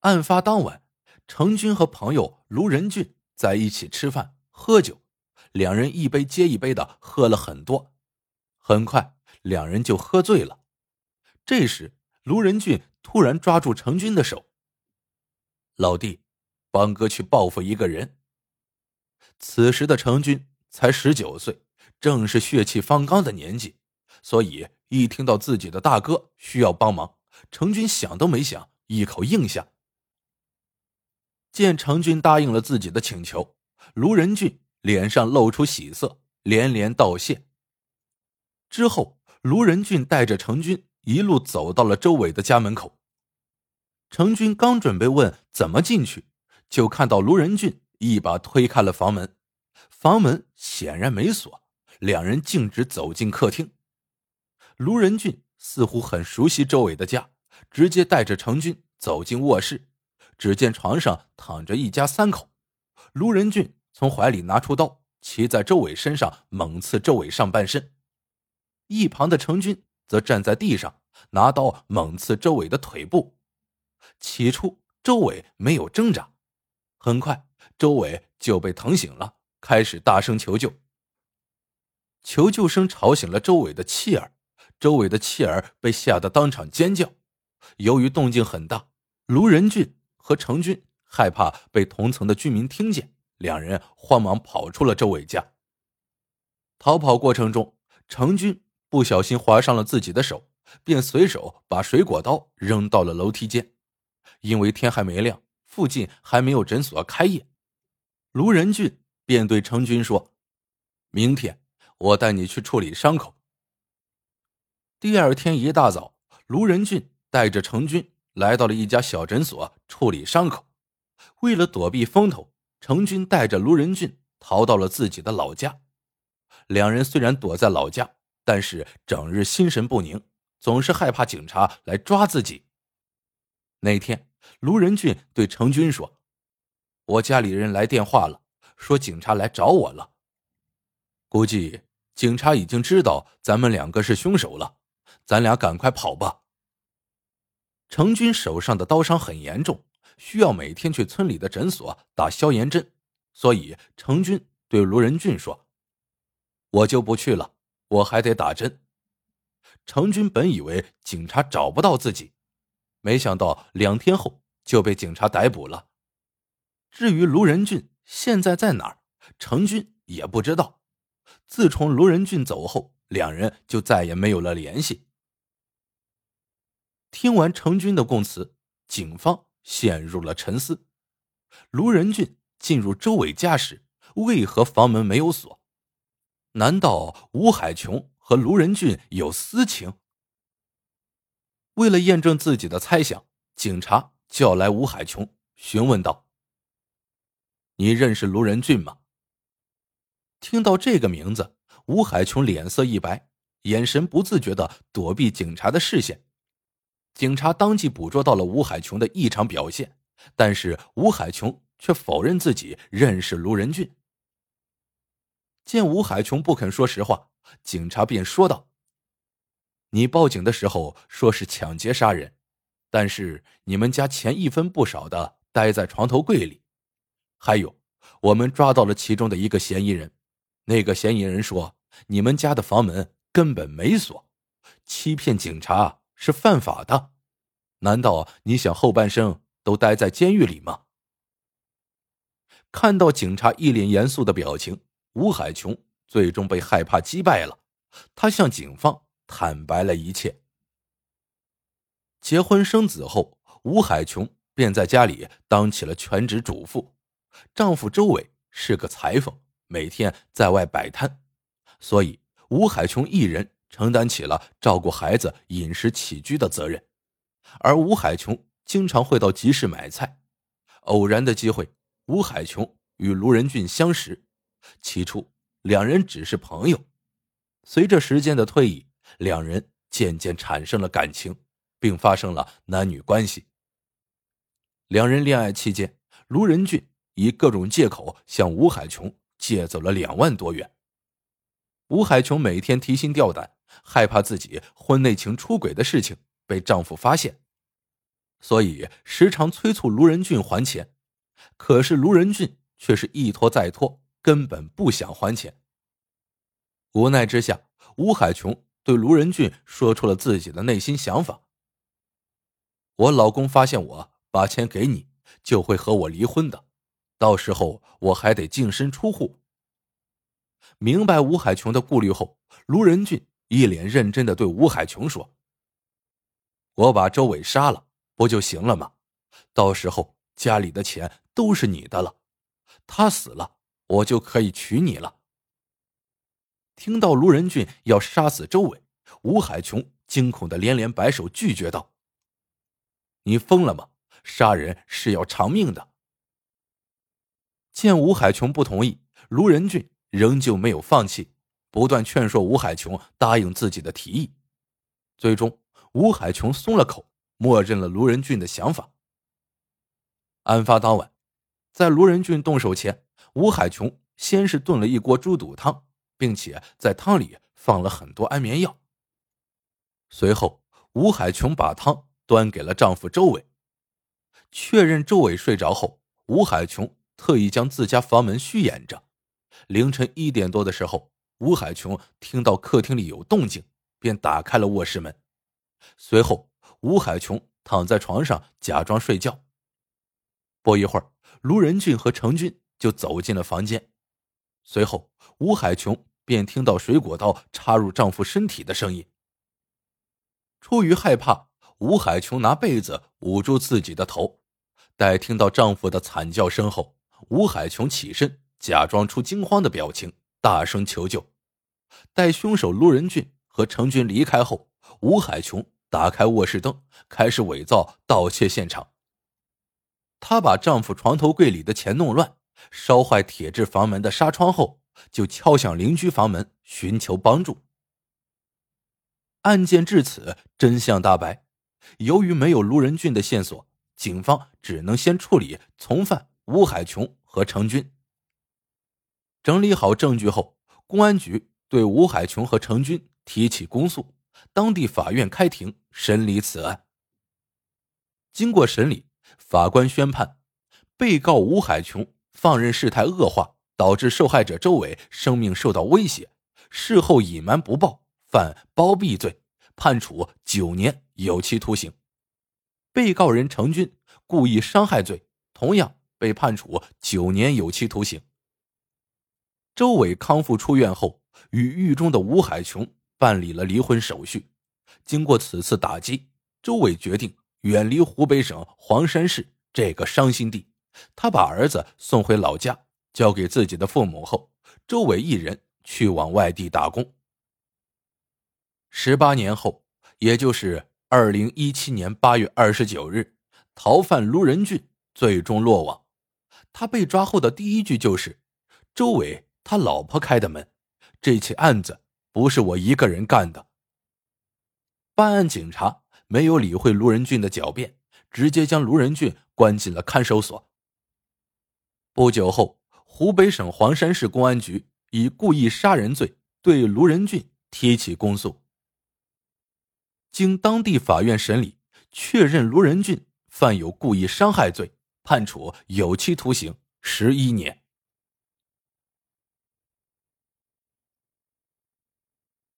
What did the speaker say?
案发当晚，程军和朋友卢仁俊在一起吃饭喝酒，两人一杯接一杯的喝了很多，很快两人就喝醉了。这时，卢仁俊突然抓住程军的手：“老弟，帮哥去报复一个人。”此时的程军才十九岁，正是血气方刚的年纪，所以一听到自己的大哥需要帮忙，程军想都没想，一口应下。见程军答应了自己的请求，卢仁俊脸上露出喜色，连连道谢。之后，卢仁俊带着程军一路走到了周伟的家门口。程军刚准备问怎么进去，就看到卢仁俊。一把推开了房门，房门显然没锁，两人径直走进客厅。卢仁俊似乎很熟悉周伟的家，直接带着程军走进卧室。只见床上躺着一家三口，卢仁俊从怀里拿出刀，骑在周伟身上猛刺周伟上半身。一旁的程军则站在地上，拿刀猛刺周伟的腿部。起初，周伟没有挣扎，很快。周伟就被疼醒了，开始大声求救。求救声吵醒了周伟的妻儿，周伟的妻儿被吓得当场尖叫。由于动静很大，卢仁俊和程军害怕被同层的居民听见，两人慌忙跑出了周伟家。逃跑过程中，程军不小心划伤了自己的手，便随手把水果刀扔到了楼梯间。因为天还没亮，附近还没有诊所开业。卢仁俊便对程军说：“明天我带你去处理伤口。”第二天一大早，卢仁俊带着程军来到了一家小诊所处理伤口。为了躲避风头，程军带着卢仁俊逃到了自己的老家。两人虽然躲在老家，但是整日心神不宁，总是害怕警察来抓自己。那天，卢仁俊对程军说。我家里人来电话了，说警察来找我了。估计警察已经知道咱们两个是凶手了，咱俩赶快跑吧。程军手上的刀伤很严重，需要每天去村里的诊所打消炎针，所以程军对卢仁俊说：“我就不去了，我还得打针。”程军本以为警察找不到自己，没想到两天后就被警察逮捕了。至于卢仁俊现在在哪儿，程军也不知道。自从卢仁俊走后，两人就再也没有了联系。听完程军的供词，警方陷入了沉思：卢仁俊进入周伟家时，为何房门没有锁？难道吴海琼和卢仁俊有私情？为了验证自己的猜想，警察叫来吴海琼，询问道。你认识卢仁俊吗？听到这个名字，吴海琼脸色一白，眼神不自觉的躲避警察的视线。警察当即捕捉到了吴海琼的异常表现，但是吴海琼却否认自己认识卢仁俊。见吴海琼不肯说实话，警察便说道：“你报警的时候说是抢劫杀人，但是你们家钱一分不少的待在床头柜里。”还有，我们抓到了其中的一个嫌疑人。那个嫌疑人说：“你们家的房门根本没锁，欺骗警察是犯法的。难道你想后半生都待在监狱里吗？”看到警察一脸严肃的表情，吴海琼最终被害怕击败了。他向警方坦白了一切。结婚生子后，吴海琼便在家里当起了全职主妇。丈夫周伟是个裁缝，每天在外摆摊，所以吴海琼一人承担起了照顾孩子、饮食起居的责任。而吴海琼经常会到集市买菜。偶然的机会，吴海琼与卢仁俊相识。起初，两人只是朋友。随着时间的推移，两人渐渐产生了感情，并发生了男女关系。两人恋爱期间，卢仁俊。以各种借口向吴海琼借走了两万多元。吴海琼每天提心吊胆，害怕自己婚内情出轨的事情被丈夫发现。所以时常催促卢仁俊还钱。可是卢仁俊却是一拖再拖，根本不想还钱。无奈之下，吴海琼对卢仁俊说出了自己的内心想法：“我老公发现我把钱给你，就会和我离婚的，到时候我还得净身出户。”明白吴海琼的顾虑后，卢仁俊一脸认真的对吴海琼说：“我把周伟杀了，不就行了吗？到时候家里的钱都是你的了，他死了，我就可以娶你了。”听到卢仁俊要杀死周伟，吴海琼惊恐的连连摆手拒绝道：“你疯了吗？杀人是要偿命的。”见吴海琼不同意，卢仁俊仍旧没有放弃，不断劝说吴海琼答应自己的提议。最终，吴海琼松了口，默认了卢仁俊的想法。案发当晚，在卢仁俊动手前，吴海琼先是炖了一锅猪肚汤。并且在汤里放了很多安眠药。随后，吴海琼把汤端给了丈夫周伟，确认周伟睡着后，吴海琼特意将自家房门虚掩着。凌晨一点多的时候，吴海琼听到客厅里有动静，便打开了卧室门。随后，吴海琼躺在床上假装睡觉。不一会儿，卢仁俊和程军就走进了房间，随后吴海琼。便听到水果刀插入丈夫身体的声音。出于害怕，吴海琼拿被子捂住自己的头。待听到丈夫的惨叫声后，吴海琼起身，假装出惊慌的表情，大声求救。待凶手陆仁俊和程军离开后，吴海琼打开卧室灯，开始伪造盗窃现场。她把丈夫床头柜里的钱弄乱，烧坏铁质房门的纱窗后。就敲响邻居房门，寻求帮助。案件至此，真相大白。由于没有卢仁俊的线索，警方只能先处理从犯吴海琼和程军。整理好证据后，公安局对吴海琼和程军提起公诉，当地法院开庭审理此案。经过审理，法官宣判，被告吴海琼放任事态恶化。导致受害者周伟生命受到威胁，事后隐瞒不报，犯包庇罪，判处九年有期徒刑。被告人程军故意伤害罪，同样被判处九年有期徒刑。周伟康复出院后，与狱中的吴海琼办理了离婚手续。经过此次打击，周伟决定远离湖北省黄山市这个伤心地，他把儿子送回老家。交给自己的父母后，周伟一人去往外地打工。十八年后，也就是二零一七年八月二十九日，逃犯卢仁俊最终落网。他被抓后的第一句就是：“周伟他老婆开的门，这起案子不是我一个人干的。”办案警察没有理会卢仁俊的狡辩，直接将卢仁俊关进了看守所。不久后。湖北省黄山市公安局以故意杀人罪对卢仁俊提起公诉。经当地法院审理，确认卢仁俊犯有故意伤害罪，判处有期徒刑十一年。